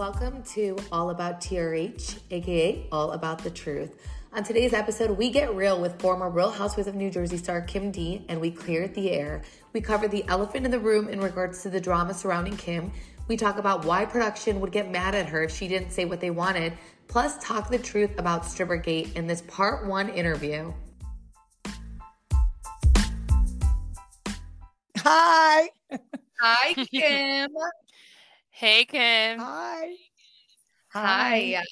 Welcome to All About TRH, aka All About the Truth. On today's episode, we get real with former Real Housewives of New Jersey star Kim D, and we cleared the air. We cover the elephant in the room in regards to the drama surrounding Kim. We talk about why production would get mad at her if she didn't say what they wanted, plus, talk the truth about Strippergate in this part one interview. Hi. Hi, Kim. Hey, Kim. Hi. Hi.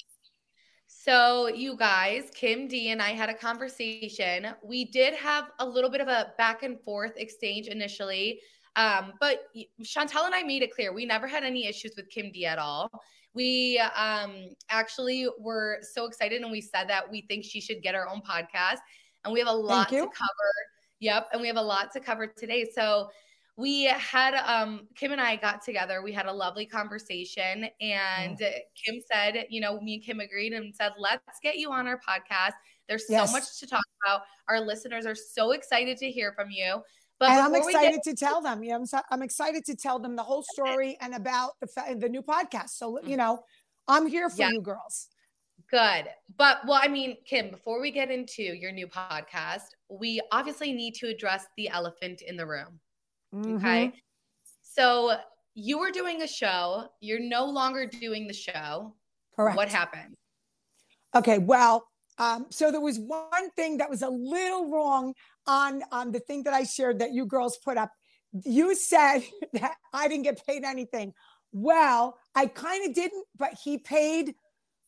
So, you guys, Kim D and I had a conversation. We did have a little bit of a back and forth exchange initially. Um, but Chantel and I made it clear we never had any issues with Kim D at all. We um, actually were so excited and we said that we think she should get her own podcast. And we have a lot to cover. Yep. And we have a lot to cover today. So, we had um Kim and I got together. We had a lovely conversation and oh. Kim said, you know, me and Kim agreed and said, "Let's get you on our podcast. There's yes. so much to talk about. Our listeners are so excited to hear from you." But and I'm excited get- to tell them. Yeah, I'm, so, I'm excited to tell them the whole story and about the the new podcast. So, you know, I'm here for yeah. you girls. Good. But well, I mean, Kim, before we get into your new podcast, we obviously need to address the elephant in the room. Mm-hmm. Okay. So you were doing a show, you're no longer doing the show. Correct. What happened? Okay. Well, um, so there was one thing that was a little wrong on on the thing that I shared that you girls put up. You said that I didn't get paid anything. Well, I kind of didn't, but he paid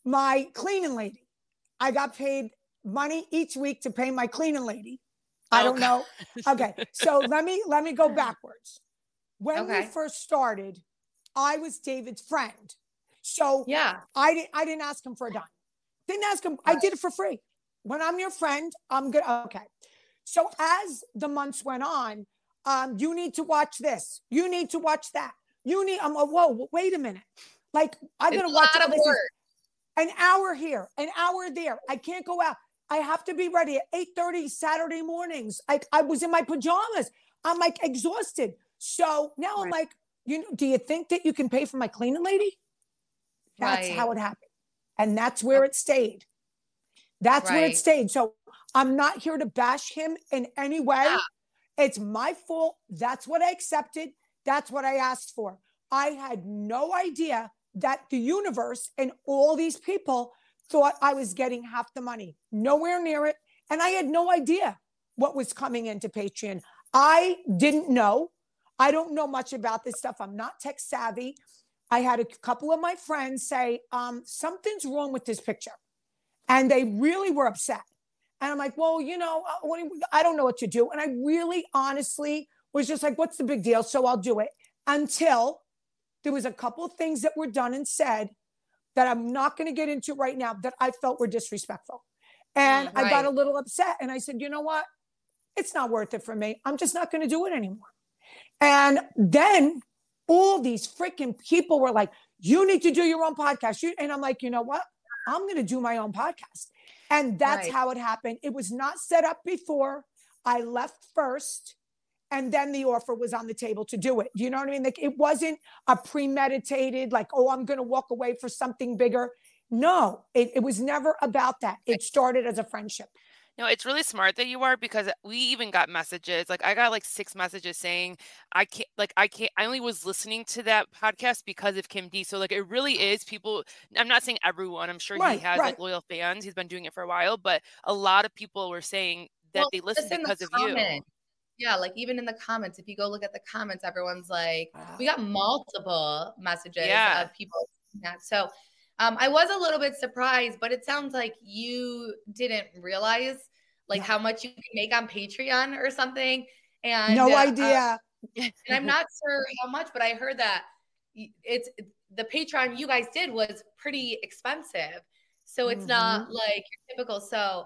my cleaning lady. I got paid money each week to pay my cleaning lady. I don't know. Okay. So let me let me go backwards. When okay. we first started, I was David's friend. So yeah, I didn't I didn't ask him for a dime. Didn't ask him. I did it for free. When I'm your friend, I'm good. Okay. So as the months went on, um, you need to watch this. You need to watch that. You need. I'm. Um, whoa. Wait a minute. Like I'm gonna watch. An hour here, an hour there. I can't go out. I have to be ready at 8:30 Saturday mornings. I, I was in my pajamas. I'm like exhausted. So now right. I'm like, you know, do you think that you can pay for my cleaning lady? That's right. how it happened. And that's where it stayed. That's right. where it stayed. So I'm not here to bash him in any way. Yeah. It's my fault. That's what I accepted. That's what I asked for. I had no idea that the universe and all these people thought I was getting half the money, nowhere near it. And I had no idea what was coming into Patreon. I didn't know. I don't know much about this stuff. I'm not tech savvy. I had a couple of my friends say, um, something's wrong with this picture. And they really were upset. And I'm like, well, you know, uh, I don't know what to do. And I really honestly was just like, what's the big deal? So I'll do it until there was a couple of things that were done and said that I'm not going to get into right now that I felt were disrespectful. And right. I got a little upset and I said, you know what? It's not worth it for me. I'm just not going to do it anymore. And then all these freaking people were like, you need to do your own podcast. You, And I'm like, you know what? I'm going to do my own podcast. And that's right. how it happened. It was not set up before. I left first and then the offer was on the table to do it. Do you know what I mean? Like it wasn't a premeditated, like, oh, I'm going to walk away for something bigger. No, it, it was never about that. It started as a friendship. No, it's really smart that you are because we even got messages. Like I got like six messages saying I can't like I can't I only was listening to that podcast because of Kim D. So like it really is people I'm not saying everyone. I'm sure right, he has right. like loyal fans. He's been doing it for a while, but a lot of people were saying that well, they listened because the of you. Yeah, like even in the comments, if you go look at the comments, everyone's like, wow. we got multiple messages yeah. of people. That. So um, I was a little bit surprised, but it sounds like you didn't realize like how much you can make on Patreon or something. And no uh, idea. and I'm not sure how much, but I heard that it's the Patreon you guys did was pretty expensive. So it's mm-hmm. not like your typical. So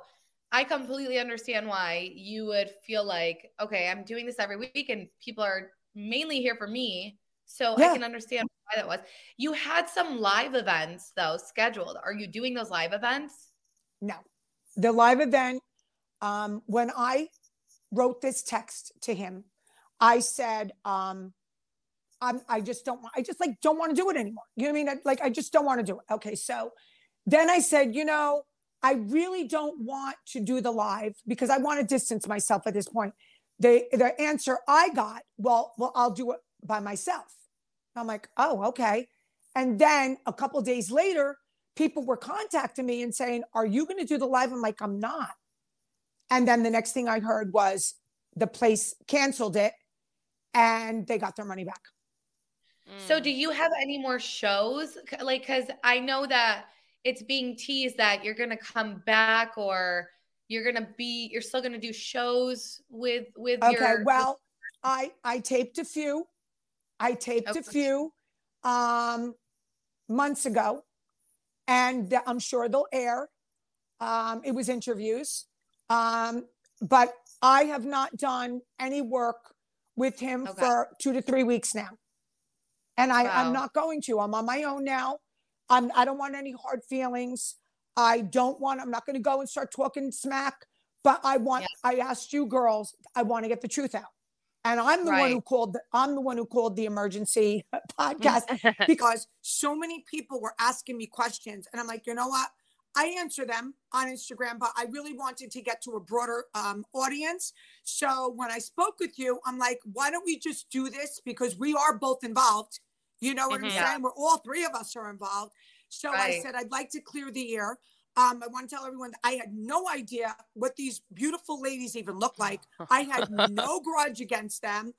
I completely understand why you would feel like, okay, I'm doing this every week and people are mainly here for me. So yeah. I can understand why that was. You had some live events though scheduled. Are you doing those live events? No. The live event, um, when I wrote this text to him, I said, um, I'm, I just don't want, I just like don't want to do it anymore. You know what I mean? Like, I just don't want to do it. Okay. So then I said, you know, I really don't want to do the live because I want to distance myself at this point. The, the answer I got, well, well, I'll do it by myself. I'm like, oh, okay. And then a couple days later, people were contacting me and saying, Are you going to do the live? I'm like, I'm not. And then the next thing I heard was the place canceled it and they got their money back. So, do you mm. have any more shows? Like, because I know that it's being teased that you're going to come back or you're going to be, you're still going to do shows with, with okay, your. well, I, I taped a few. I taped okay. a few um, months ago and I'm sure they'll air. Um, it was interviews. Um, but I have not done any work with him okay. for two to three weeks now. And I, wow. I'm not going to. I'm on my own now. I'm, I don't want any hard feelings. I don't want, I'm not going to go and start talking smack, but I want, yeah. I asked you girls, I want to get the truth out. And I'm the right. one who called, the, I'm the one who called the emergency podcast because so many people were asking me questions. And I'm like, you know what? I answer them on Instagram, but I really wanted to get to a broader um, audience. So when I spoke with you, I'm like, why don't we just do this? Because we are both involved. You know what mm-hmm. I'm saying? We're all three of us are involved. So right. I said, I'd like to clear the air. Um, I want to tell everyone that I had no idea what these beautiful ladies even look like. I had no grudge against them.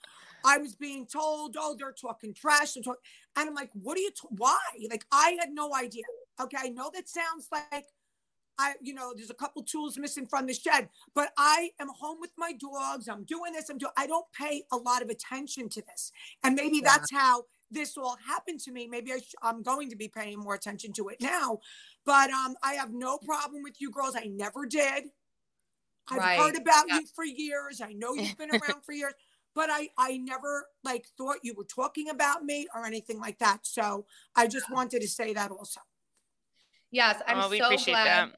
I was being told, oh, they're talking trash. And, talk-. and I'm like, what are you, t- why? Like, I had no idea. Okay. I know that sounds like I, you know, there's a couple tools missing from the shed, but I am home with my dogs. I'm doing this. I'm doing, I don't pay a lot of attention to this. And maybe yeah. that's how this all happened to me. Maybe I sh- I'm going to be paying more attention to it now. But um, I have no problem with you girls. I never did. I've right. heard about yeah. you for years. I know you've been around for years but I I never like thought you were talking about me or anything like that. So I just wanted to say that also. Yes, I'm oh, so glad. That.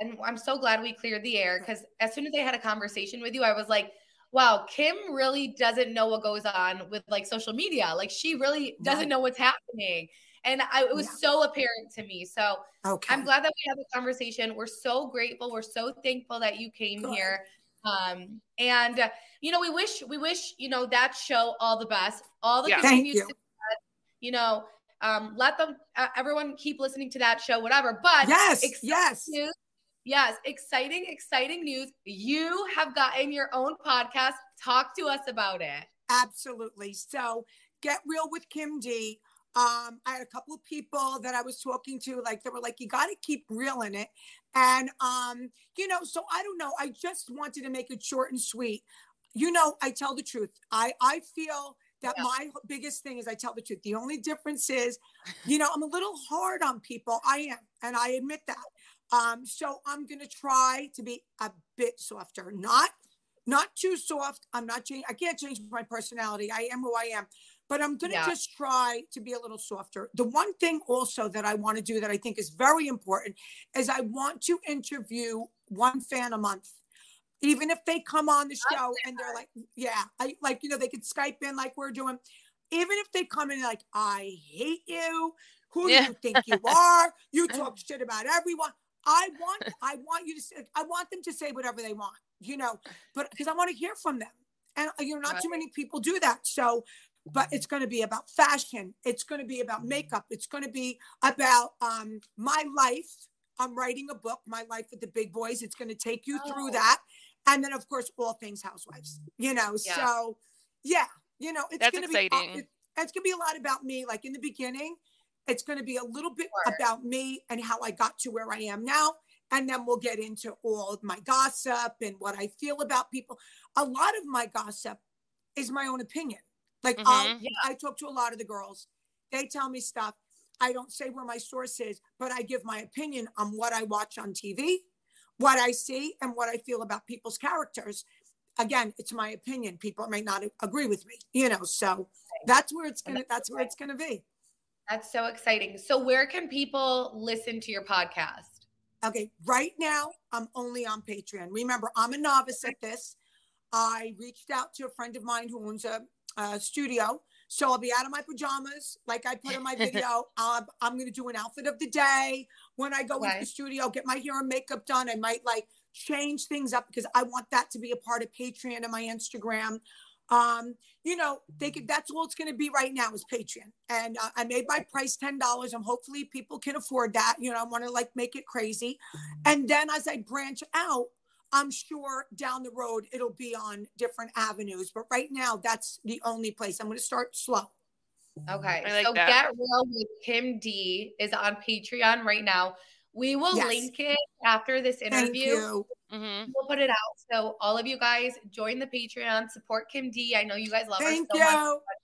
And I'm so glad we cleared the air because as soon as I had a conversation with you, I was like, wow, Kim really doesn't know what goes on with like social media. Like she really doesn't right. know what's happening. And I, it was yeah. so apparent to me. So okay. I'm glad that we had the conversation. We're so grateful. We're so thankful that you came Good. here. Um, and uh, you know, we wish we wish you know that show all the best, all the yeah. continued you. success. You know, um, let them uh, everyone keep listening to that show, whatever. But yes, yes, news, yes, exciting, exciting news. You have gotten your own podcast. Talk to us about it. Absolutely. So, get real with Kim D. Um, I had a couple of people that I was talking to, like they were like, "You got to keep real in it," and um, you know, so I don't know. I just wanted to make it short and sweet. You know, I tell the truth. I I feel that yeah. my biggest thing is I tell the truth. The only difference is, you know, I'm a little hard on people. I am, and I admit that. Um, so I'm gonna try to be a bit softer, not not too soft. I'm not changing. I can't change my personality. I am who I am but I'm going to yeah. just try to be a little softer. The one thing also that I want to do that I think is very important is I want to interview one fan a month. Even if they come on the show and they're like, yeah, I like, you know, they could Skype in like we're doing. Even if they come in like, I hate you. Who yeah. do you think you are? You talk shit about everyone. I want, I want you to say, I want them to say whatever they want, you know, but because I want to hear from them. And you know, not right. too many people do that. So but it's going to be about fashion. It's going to be about makeup. It's going to be about um, my life. I'm writing a book, My Life with the Big Boys. It's going to take you oh. through that. And then, of course, all things housewives, you know. Yeah. So, yeah, you know, it's going to be, uh, it, it's going to be a lot about me. Like in the beginning, it's going to be a little bit sure. about me and how I got to where I am now. And then we'll get into all of my gossip and what I feel about people. A lot of my gossip is my own opinion. Like mm-hmm. I talk to a lot of the girls. They tell me stuff. I don't say where my source is, but I give my opinion on what I watch on TV, what I see, and what I feel about people's characters. Again, it's my opinion. People may not agree with me, you know. So that's where it's gonna. That's where it's gonna be. That's so exciting. So, where can people listen to your podcast? Okay, right now I'm only on Patreon. Remember, I'm a novice at this. I reached out to a friend of mine who owns a, a studio. So I'll be out of my pajamas, like I put in my video. um, I'm going to do an outfit of the day. When I go into the studio, get my hair and makeup done. I might like change things up because I want that to be a part of Patreon and my Instagram. Um, you know, they could, that's all it's going to be right now is Patreon. And uh, I made my price $10. And hopefully people can afford that. You know, I want to like make it crazy. And then as I branch out, I'm sure down the road it'll be on different avenues, but right now that's the only place. I'm going to start slow. Okay. Like so that. Get Real with Kim D is on Patreon right now. We will yes. link it after this interview. Mm-hmm. We'll put it out. So all of you guys join the Patreon, support Kim D. I know you guys love Thank her so you. much.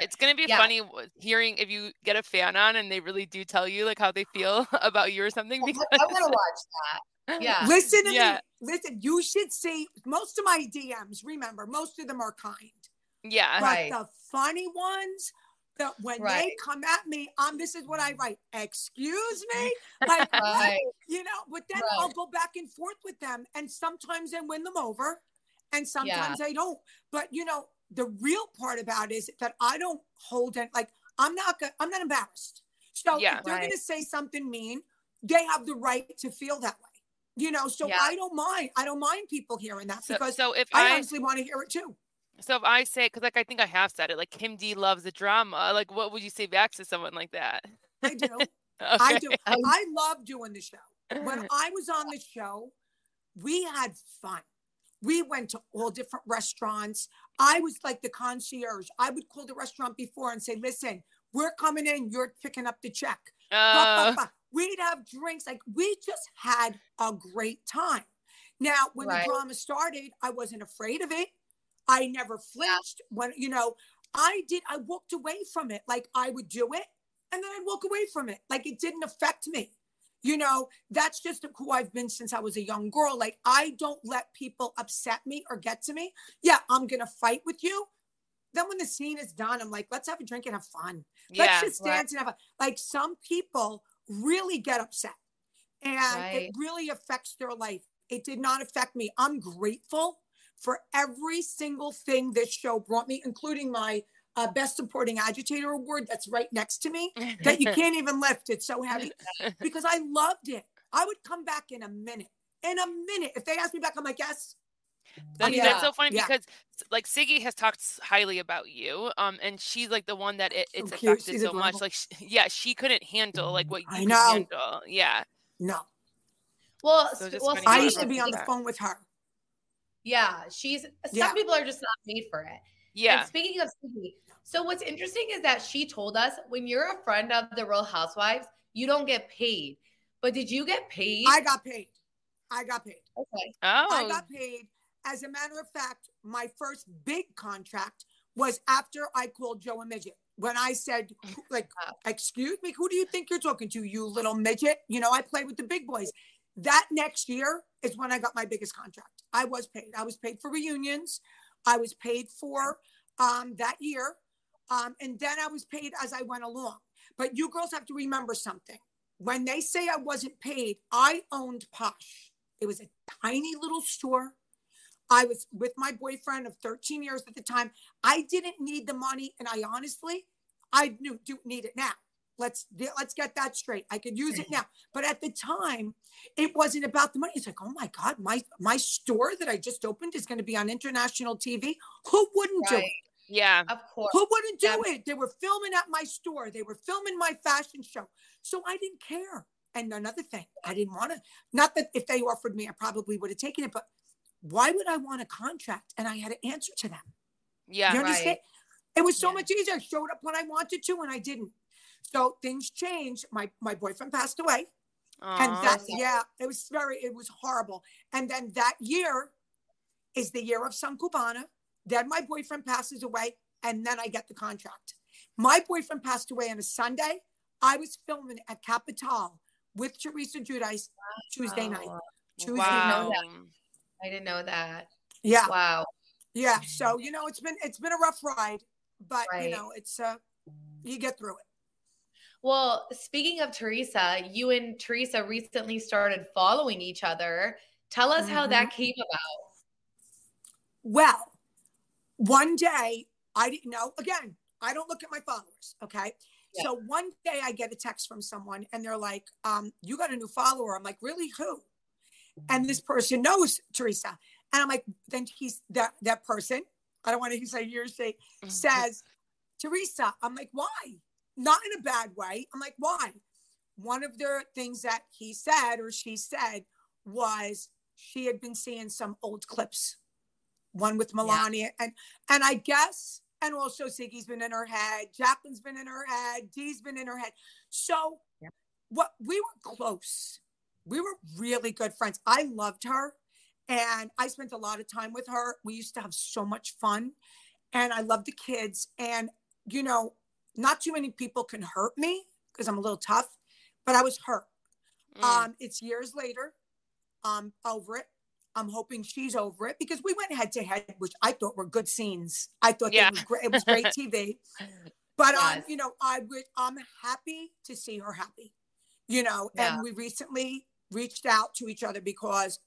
It's gonna be yeah. funny hearing if you get a fan on and they really do tell you like how they feel about you or something. Because I'm gonna watch that. Yeah. Listen to yeah. me. Listen, you should see most of my DMs. Remember, most of them are kind. Yeah. But right. the funny ones, that when right. they come at me, um, this is what I write. Excuse me, like right. you know. But then right. I'll go back and forth with them, and sometimes I win them over, and sometimes yeah. I don't. But you know, the real part about it is that I don't hold it. Like I'm not. I'm not embarrassed. So yeah, if they're going to say something mean, they have the right to feel that way you know so yeah. i don't mind i don't mind people hearing that because so, so if i, I honestly want to hear it too so if i say because like i think i have said it like kim d loves the drama like what would you say back to someone like that i do okay. i do i love doing the show when i was on the show we had fun we went to all different restaurants i was like the concierge i would call the restaurant before and say listen we're coming in you're picking up the check uh... We'd have drinks. Like we just had a great time. Now, when right. the drama started, I wasn't afraid of it. I never flinched. When, you know, I did, I walked away from it. Like I would do it and then I'd walk away from it. Like it didn't affect me. You know, that's just who I've been since I was a young girl. Like I don't let people upset me or get to me. Yeah, I'm going to fight with you. Then when the scene is done, I'm like, let's have a drink and have fun. Let's yeah, just dance right. and have a, like some people really get upset and right. it really affects their life. It did not affect me. I'm grateful for every single thing this show brought me, including my uh, Best Supporting Agitator Award that's right next to me that you can't even lift. It's so heavy because I loved it. I would come back in a minute. In a minute. If they ask me back, I'm like, yes, that, yeah. That's so funny yeah. because like Siggy has talked highly about you, um, and she's like the one that it, it's so affected she's so adorable. much. Like, she, yeah, she couldn't handle like what you I know. handle. Yeah. No. Well, so well I used to be on the phone with her. Yeah, she's. Some yeah. people are just not made for it. Yeah. And speaking of Siggy, so what's interesting is that she told us when you're a friend of the Real Housewives, you don't get paid. But did you get paid? I got paid. I got paid. Okay. Oh. I got paid as a matter of fact, my first big contract was after I called Joe a midget. When I said, like, excuse me, who do you think you're talking to, you little midget? You know, I play with the big boys. That next year is when I got my biggest contract. I was paid. I was paid for reunions. I was paid for um, that year. Um, and then I was paid as I went along. But you girls have to remember something. When they say I wasn't paid, I owned Posh. It was a tiny little store I was with my boyfriend of 13 years at the time. I didn't need the money, and I honestly, I knew do need it now. Let's let's get that straight. I could use it now, but at the time, it wasn't about the money. It's like, oh my god, my my store that I just opened is going to be on international TV. Who wouldn't right. do it? Yeah, of course. Who wouldn't do yeah. it? They were filming at my store. They were filming my fashion show, so I didn't care. And another thing, I didn't want to. Not that if they offered me, I probably would have taken it, but why would I want a contract? And I had an answer to them. Yeah. You understand? Right. It was so yeah. much easier. I showed up when I wanted to and I didn't. So things changed. My my boyfriend passed away. Aww. And that yeah, it was very, it was horrible. And then that year is the year of San Cubana. Then my boyfriend passes away, and then I get the contract. My boyfriend passed away on a Sunday. I was filming at Capital with Teresa Giudice Tuesday night. Tuesday wow. night. I didn't know that. Yeah. Wow. Yeah. So, you know, it's been it's been a rough ride, but Right. you know, it's uh you get through it. Well, speaking of Teresa, you and Teresa recently started following each other. Tell us how that Mm-hmm. came about. Well, one day I didn't know. Again, I don't look at my followers. Okay. Yeah. So one day I get a text from someone and they're like, um, you got a new follower. I'm like, really? Who? And this person knows Teresa. And I'm like, then he's that that person. I don't want to say your say says, Teresa. I'm like, why? Not in a bad way. I'm like, why? One of the things that he said or she said was she had been seeing some old clips, one with Melania, and and I guess, and also Siggy's been in her head, Jacqueline's been in her head, Dee's been in her head. So, Yeah. what we were close, we were really good friends. I loved her, and I spent a lot of time with her. We used to have so much fun, and I loved the kids. And you know, not too many people can hurt me because I'm a little tough, but I was hurt. Mm. Um, it's years later. I'm over it. I'm hoping she's over it because we went head to head, which I thought were good scenes. I thought Yeah. were great. It was great TV. But um, you know, I would I'm happy to see her happy. You know, Yeah. and we recently reached out to each other because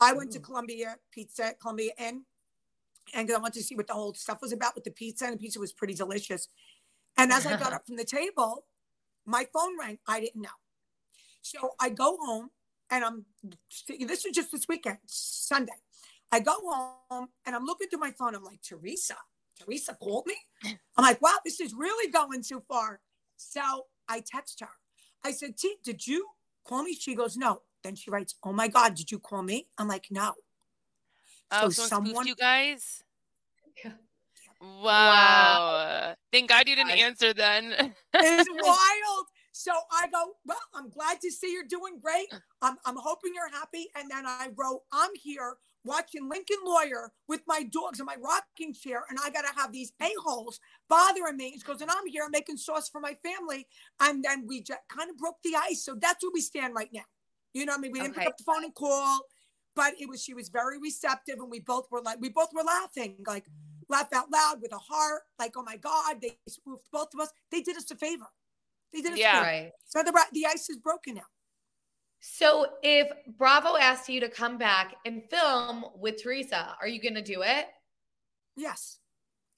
I went to Columbia Pizza, Columbia Inn, and I wanted to see what the whole stuff was about with the pizza, and the pizza was pretty delicious. And as I got up from the table, my phone rang. I didn't know. So I go home and I'm this was just this weekend, Sunday. I go home and I'm looking through my phone. I'm like, Teresa, Teresa called me. I'm like, wow, this is really going too far. So I text her. I said, T, did you call me? She goes, no. Then she writes, oh my God, did you call me? I'm like, no. Oh, so someone someone- you guys? Yeah. Wow. Thank God you didn't I- answer then. It's wild. So I go, well, I'm glad to see you're doing great. I'm, I'm hoping you're happy. And then I wrote, I'm here watching Lincoln Lawyer with my dogs in my rocking chair, and I got to have these a-holes bothering me. She goes, and I'm here making sauce for my family. And then we just kind of broke the ice. So that's where we stand right now. You know what I mean? We didn't Okay. pick up the phone and call, but it was, she was very receptive. And we both were like, we both were laughing, like laugh out loud with a heart, like, oh my God, they spoofed both of us. They did us a favor. They did us Yeah. a favor. Right. So the, the ice is broken now. So if Bravo asked you to come back and film with Teresa, are you going to do it? Yes,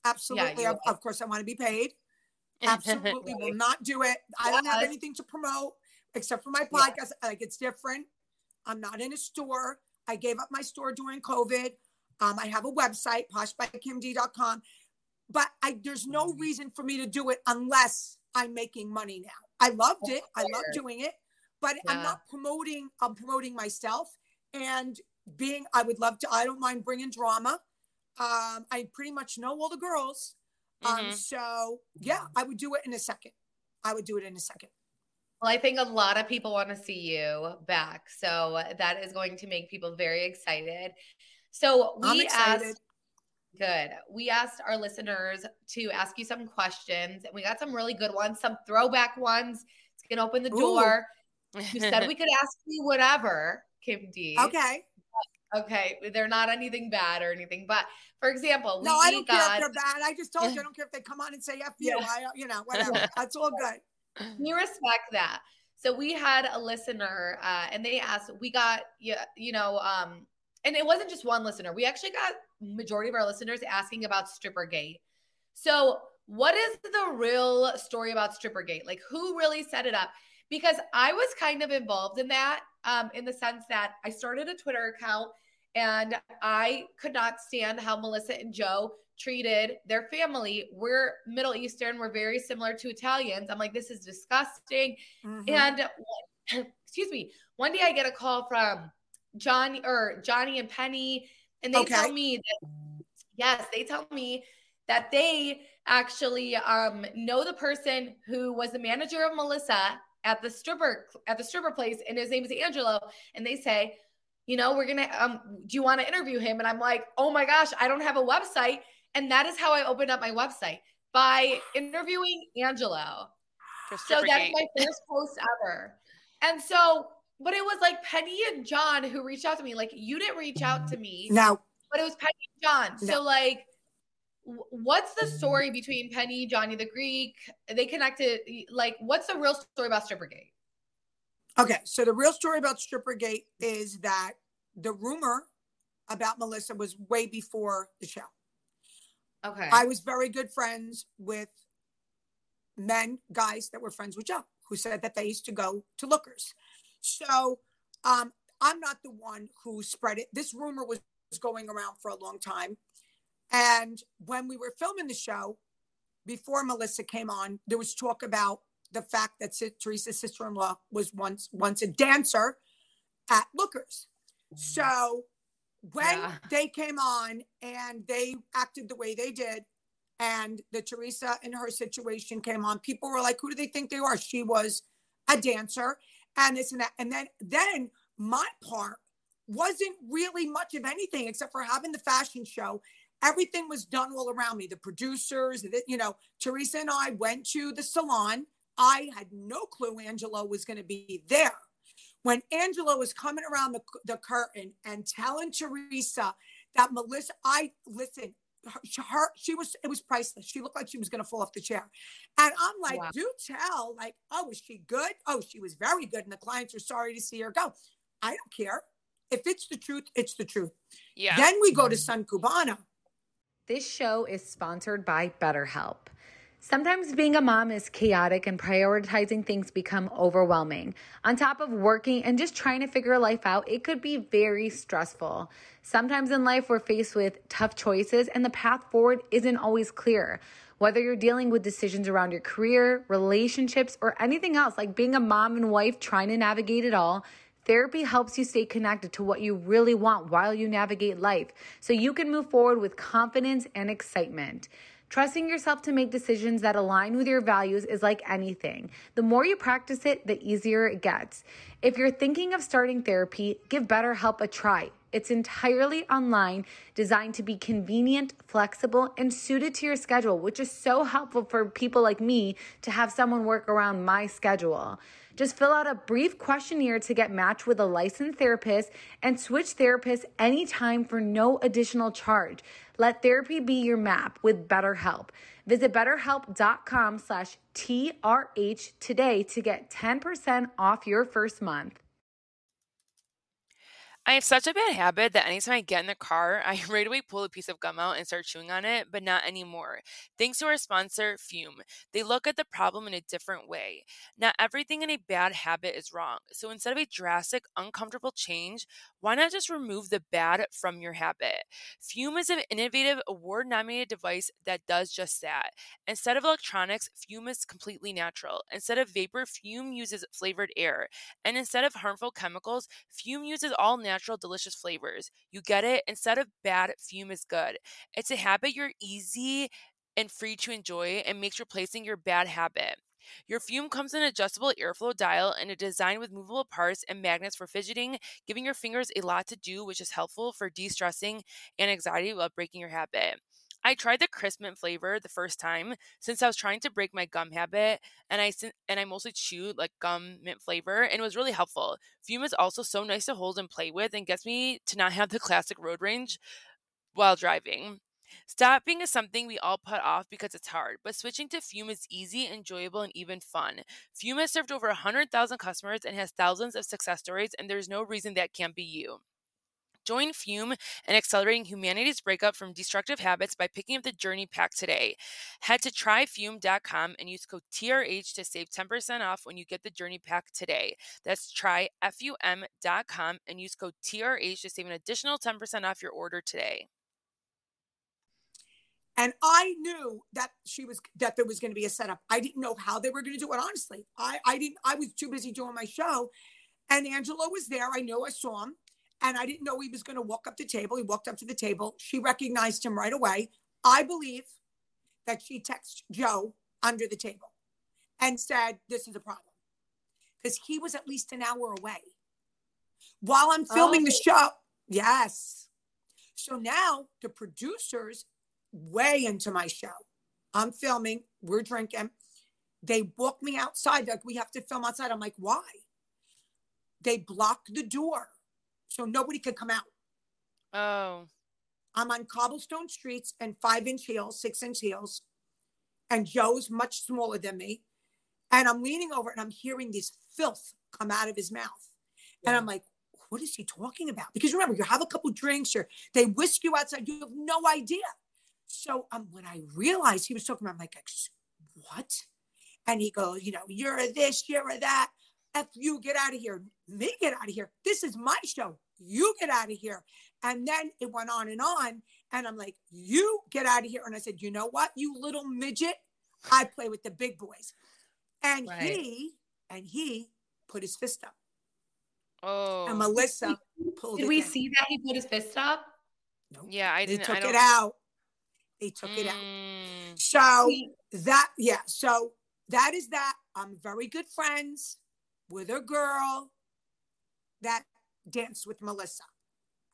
absolutely. you of, of course, I want to be paid. Absolutely will not do it. I don't have anything to promote except for my Yeah. podcast. Like it's different. I'm not in a store. I gave up my store during COVID. Um, I have a website, poshbykimd.com. But I, there's no reason for me to do it unless I'm making money now. I loved it. I love doing it, but I'm not promoting. I'm promoting myself and being. I would love to. I don't mind bringing drama. Um, I pretty much know all the girls. Um, Mhm. so yeah, I would do it in a second. I would do it in a second. Well, I think a lot of people want to see you back. So that is going to make people very excited. So we asked good. We asked our listeners to ask you some questions and we got some really good ones, some throwback ones. It's gonna open the Ooh. door. You said we could ask you whatever, Kim D. Okay. Okay. They're not anything bad or anything. But for example, we No, I don't care if they're bad. I just told you I don't care if they come on and say F you. Yeah. I, you know, whatever. That's all good. we respect that. So we had a listener, uh, and they asked, we got you, you know, um, and it wasn't just one listener. We actually got majority of our listeners asking about Strippergate. So what is the real story about Strippergate? Like who really set it up? Because I was kind of involved in that, um, in the sense that I started a Twitter account and I could not stand how Melissa and Joe treated their family. We're Middle Eastern, we're very similar to Italians. I'm like, this is disgusting. Mhm. And excuse me, one day I get a call from Johnny or Johnny and Penny, and they Okay. tell me that yes, they tell me that they actually um, know the person who was the manager of Melissa at the stripper at the stripper place, and his name is Angelo. And they say, you know, we're gonna um, do you want to interview him? And I'm like, oh my gosh, I don't have a website. And that is how I opened up my website by interviewing Angelo. so that's my first post ever. And so, but it was like Penny and John who reached out to me. Like you didn't reach out to me. No. But it was Penny and John. No. So like what's the story between Penny, Johnny the Greek? They connected like what's the real story about Strippergate? Okay, so the real story about Strippergate is that the rumor about Melissa was way before the show. Okay. I was very good friends with men, guys that were friends with Joe, who said that they used to go to lookers. So um, I'm not the one who spread it. This rumor was going around for a long time. And when we were filming the show, before Melissa came on, there was talk about the fact that Teresa's sister-in-law was once once a dancer at Lookers. So when yeah. they came on and they acted the way they did, and the Teresa in her situation came on, people were like, "Who do they think they are?" She was a dancer, and this and that. And then then my part wasn't really much of anything except for having the fashion show. Everything was done all around me. The producers, the, you know, Teresa and I went to the salon. I had no clue Angelo was going to be there. When Angelo was coming around the, the curtain and telling Teresa that Melissa, I listen, her, her, she was it was priceless. She looked like she was going to fall off the chair, and I'm like, wow. do tell, like, oh, was she good? Oh, she was very good, and the clients are sorry to see her go. I don't care if it's the truth. It's the truth. Yeah. Then we go to Sun Cubana. This show is sponsored by BetterHelp. Sometimes being a mom is chaotic and prioritizing things become overwhelming. On top of working and just trying to figure life out, it could be very stressful. Sometimes in life, we're faced with tough choices and the path forward isn't always clear. Whether you're dealing with decisions around your career, relationships, or anything else, like being a mom and wife trying to navigate it all, Therapy helps you stay connected to what you really want while you navigate life so you can move forward with confidence and excitement. Trusting yourself to make decisions that align with your values is like anything. The more you practice it, the easier it gets. If you're thinking of starting therapy, give BetterHelp a try. It's entirely online, designed to be convenient, flexible, and suited to your schedule, which is so helpful for people like me to have someone work around my schedule. Just fill out a brief questionnaire to get matched with a licensed therapist and switch therapists anytime for no additional charge. Let therapy be your map with BetterHelp. Visit betterhelp.com slash TRH today to get 10% off your first month. I have such a bad habit that anytime I get in the car, I right away pull a piece of gum out and start chewing on it, but not anymore. Thanks to our sponsor, Fume. They look at the problem in a different way. Not everything in a bad habit is wrong. So instead of a drastic, uncomfortable change, why not just remove the bad from your habit? Fume is an innovative, award nominated device that does just that. Instead of electronics, Fume is completely natural. Instead of vapor, Fume uses flavored air. And instead of harmful chemicals, Fume uses all natural natural, delicious flavors. You get it? Instead of bad, fume is good. It's a habit you're easy and free to enjoy and makes replacing your bad habit. Your fume comes in an adjustable airflow dial and a design with movable parts and magnets for fidgeting, giving your fingers a lot to do, which is helpful for de stressing and anxiety while breaking your habit. I tried the crisp mint flavor the first time since I was trying to break my gum habit, and I and I mostly chewed like gum mint flavor, and it was really helpful. Fume is also so nice to hold and play with, and gets me to not have the classic road rage while driving. Stopping is something we all put off because it's hard, but switching to Fume is easy, enjoyable, and even fun. Fume has served over 100,000 customers and has thousands of success stories, and there's no reason that can't be you. Join Fume and accelerating humanity's breakup from destructive habits by picking up the Journey Pack today. Head to tryfum.com and use code TRH to save 10% off when you get the Journey Pack today. That's tryfum.com and use code TRH to save an additional 10% off your order today. And I knew that she was that there was going to be a setup. I didn't know how they were going to do it. Honestly, I I didn't. I was too busy doing my show, and Angelo was there. I know I saw him, and I didn't know he was going to walk up the table. He walked up to the table. She recognized him right away. I believe that she texted Joe under the table and said, This is a problem. Because he was at least an hour away. While I'm filming oh. the show. Yes. So now the producers way into my show. I'm filming, we're drinking. They booked me outside. Like, we have to film outside. I'm like, why? They block the door so nobody could come out. Oh. I'm on cobblestone streets and five inch heels, six inch heels. And Joe's much smaller than me. And I'm leaning over and I'm hearing this filth come out of his mouth. Yeah. And I'm like, what is he talking about? Because remember, you have a couple drinks or they whisk you outside, you have no idea. So um, when I realized he was talking about, I'm like, what? And he goes, you know, you're this, you're that. F you, get out of here. Me, get out of here. This is my show. You get out of here. And then it went on and on. And I'm like, you get out of here. And I said, you know what, you little midget? I play with the big boys. And right. he, and he put his fist up. Oh. And Melissa pulled Did we down. see that he put his fist up? No. Yeah, I didn't. They took I it out. They took mm. it out. So that, yeah. So that is that. I'm very good friends with a girl that danced with Melissa.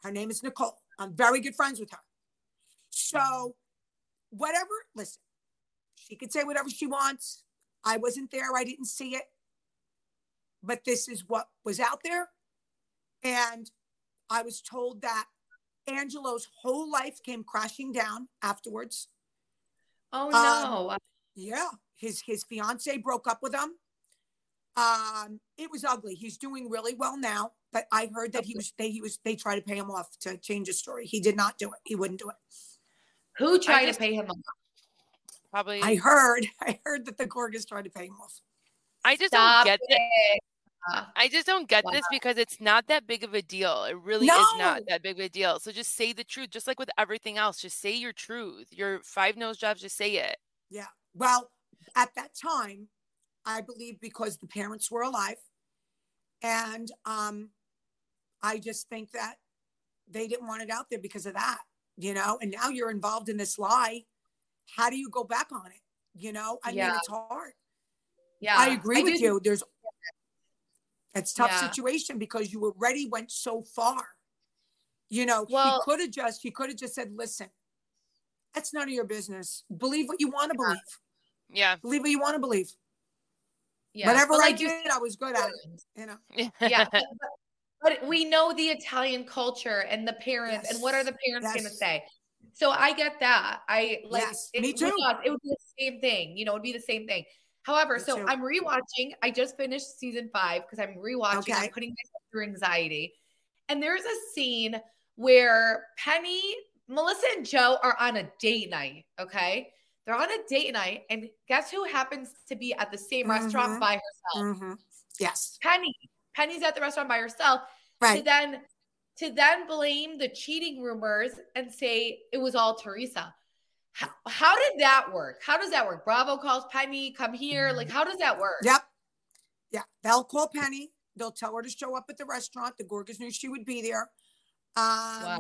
Her name is Nicole. I'm very good friends with her. So, whatever, listen, she could say whatever she wants. I wasn't there, I didn't see it. But this is what was out there. And I was told that Angelo's whole life came crashing down afterwards. Oh no. Um, yeah. His his fiance broke up with him. Um, it was ugly. He's doing really well now, but I heard that he was they he was they tried to pay him off to change his story. He did not do it. He wouldn't do it. Who tried just, to pay him off? Probably. I heard. I heard that the Gorgas tried to pay him off. I just Stop don't get it. I just don't get wow. this because it's not that big of a deal. It really no. is not that big of a deal. So just say the truth, just like with everything else. Just say your truth. Your five nose jobs. Just say it. Yeah. Well, at that time, I believe because the parents were alive. And um, I just think that they didn't want it out there because of that, you know, and now you're involved in this lie. How do you go back on it? You know, I yeah. mean, it's hard. Yeah. I agree I with you. There's, it's tough yeah. situation because you already went so far. You know, well, he could have just, he could have just said, listen, that's none of your business. Believe what you want to yeah. believe. Yeah. Believe what you want to believe. Yeah. Whatever I did, I was good at it. You know. Yeah. but, we know the Italian culture and the parents, yes. and what are the parents yes. going to say? So I get that. I like yes, it, me too. Us, it would be the same thing. You know, it would be the same thing. However, me so too. I'm rewatching. I just finished season five because I'm rewatching. Okay. I'm putting myself through anxiety. And there's a scene where Penny, Melissa, and Joe are on a date night. Okay. They're on a date night, and guess who happens to be at the same mm-hmm. restaurant by herself? Mm-hmm. Yes, Penny. Penny's at the restaurant by herself. Right. To then to then blame the cheating rumors and say it was all Teresa. How, how did that work? How does that work? Bravo calls Penny, come here. Like, how does that work? Yep. Yeah. They'll call Penny. They'll tell her to show up at the restaurant. The Gorgas knew she would be there. Um, wow.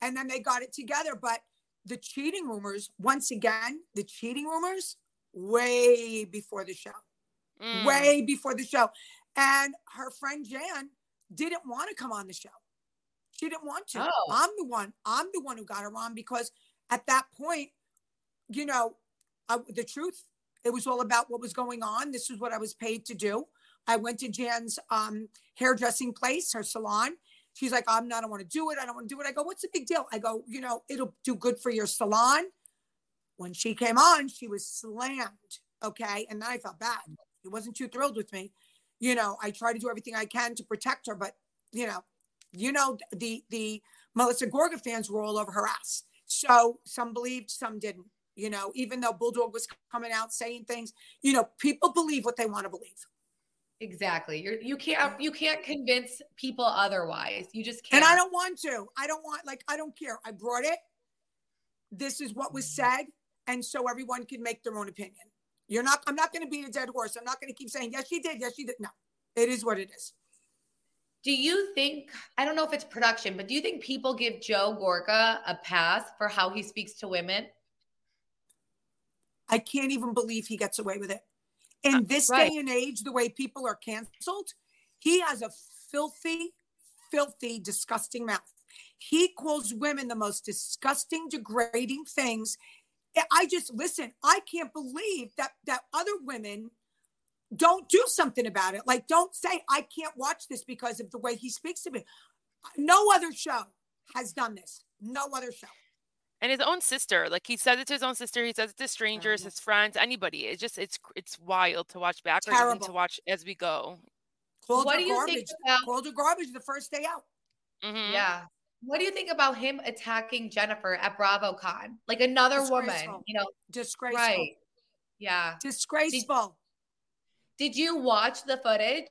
And then they got it together. But the cheating rumors, once again, the cheating rumors, way before the show, mm. way before the show. And her friend Jan didn't want to come on the show. She didn't want to. Oh. I'm the one. I'm the one who got her on because at that point, you know, I, the truth, it was all about what was going on. This is what I was paid to do. I went to Jan's um, hairdressing place, her salon, She's like, I'm not, I don't want to do it. I don't want to do it. I go, what's the big deal? I go, you know, it'll do good for your salon. When she came on, she was slammed. Okay. And then I felt bad. He wasn't too thrilled with me. You know, I try to do everything I can to protect her, but you know, you know, the the Melissa Gorga fans were all over her ass. So some believed, some didn't. You know, even though Bulldog was coming out saying things, you know, people believe what they want to believe. Exactly. You're you can't you can't convince people otherwise. You just can't. And I don't want to. I don't want like I don't care. I brought it. This is what was mm-hmm. said, and so everyone can make their own opinion. You're not. I'm not going to beat a dead horse. I'm not going to keep saying yes, she did. Yes, she did. No, it is what it is. Do you think? I don't know if it's production, but do you think people give Joe Gorga a pass for how he speaks to women? I can't even believe he gets away with it in uh, this right. day and age, the way people are canceled, he has a filthy, filthy, disgusting mouth. He calls women the most disgusting, degrading things. I just listen. I can't believe that that other women don't do something about it. Like, don't say I can't watch this because of the way he speaks to me. No other show has done this. No other show. And his own sister, like he says it to his own sister, he says it to strangers, his friends, anybody. It's just it's it's wild to watch back or even to watch as we go. Called what do you garbage. think about called her garbage the first day out? Mm-hmm. Yeah. What do you think about him attacking Jennifer at BravoCon? Like another woman, you know, disgraceful. Right. Yeah. Disgraceful. Did, did you watch the footage?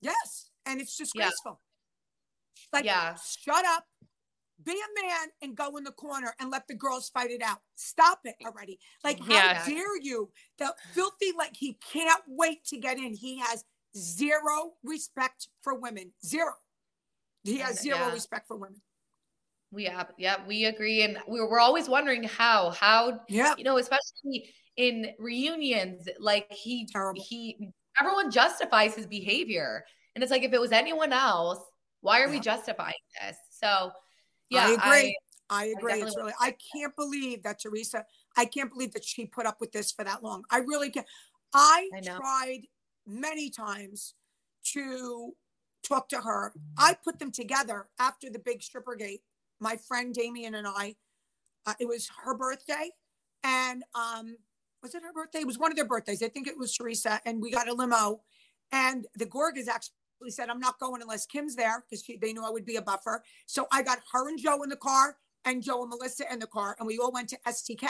Yes. And it's disgraceful. Yeah. Like, yeah. shut up, be a man and go in the corner and let the girls fight it out. Stop it already. Like, how yeah. dare you? The filthy, like, he can't wait to get in. He has zero respect for women. Zero. He has zero yeah. respect for women. We have, yeah, we agree. And we're, we're always wondering how, how, yeah, you know, especially in reunions, like he, Terrible. he, everyone justifies his behavior. And it's like, if it was anyone else, why are yeah. we justifying this? So, yeah, I agree. I, I agree. I it's really, I can't believe that Teresa, I can't believe that she put up with this for that long. I really can't. I, I tried many times to talk to her. I put them together after the big stripper gate. My friend Damien and I, uh, it was her birthday. And um, was it her birthday? It was one of their birthdays. I think it was Teresa. And we got a limo. And the Gorgas actually said, I'm not going unless Kim's there because they knew I would be a buffer. So I got her and Joe in the car and Joe and Melissa in the car. And we all went to STK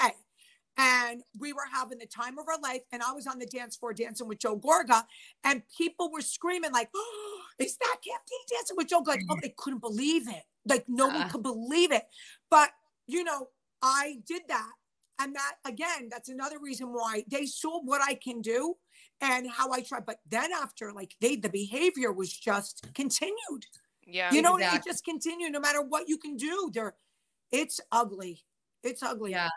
and we were having the time of our life. And I was on the dance floor dancing with Joe Gorga, and people were screaming like, oh, "Is that Kim dancing with Joe?" Like, oh, they couldn't believe it. Like no one could believe it. But you know, I did that, and that again, that's another reason why they saw what I can do and how I try. But then after, like they, the behavior was just continued. Yeah, you know, exactly. it just continued. No matter what you can do, there, it's ugly. It's ugly. Yeah.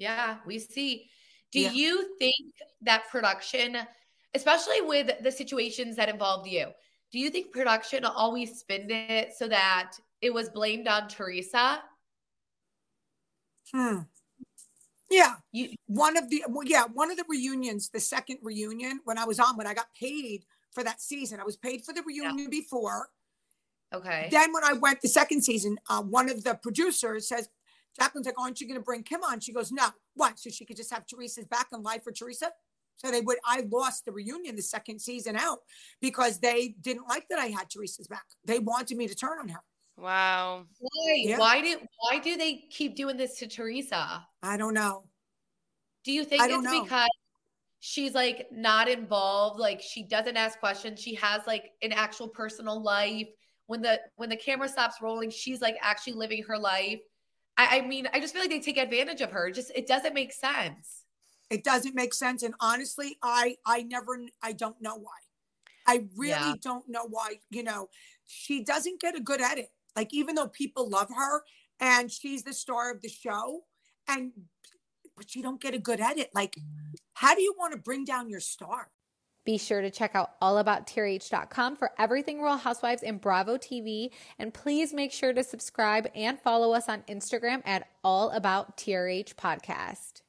Yeah, we see. Do yeah. you think that production, especially with the situations that involved you, do you think production always spinned it so that it was blamed on Teresa? Hmm. Yeah. You, one of the well, yeah, one of the reunions, the second reunion when I was on, when I got paid for that season, I was paid for the reunion yeah. before. Okay. Then when I went the second season, uh, one of the producers says, Jacqueline's like, aren't you going to bring Kim on? She goes, no. What? So she could just have Teresa's back on live for Teresa? So they would, I lost the reunion the second season out because they didn't like that I had Teresa's back. They wanted me to turn on her. Wow. Why? Yeah. Why do why do they keep doing this to Teresa? I don't know. Do you think it's know. because she's like not involved, like she doesn't ask questions, she has like an actual personal life. When the when the camera stops rolling, she's like actually living her life. I, I mean, I just feel like they take advantage of her. Just it doesn't make sense. It doesn't make sense. And honestly, I I never I don't know why. I really yeah. don't know why, you know, she doesn't get a good edit. Like even though people love her and she's the star of the show and but she don't get a good edit. Like how do you want to bring down your star? Be sure to check out allabouttrh.com for everything Real Housewives and Bravo TV. And please make sure to subscribe and follow us on Instagram at All About TRH Podcast.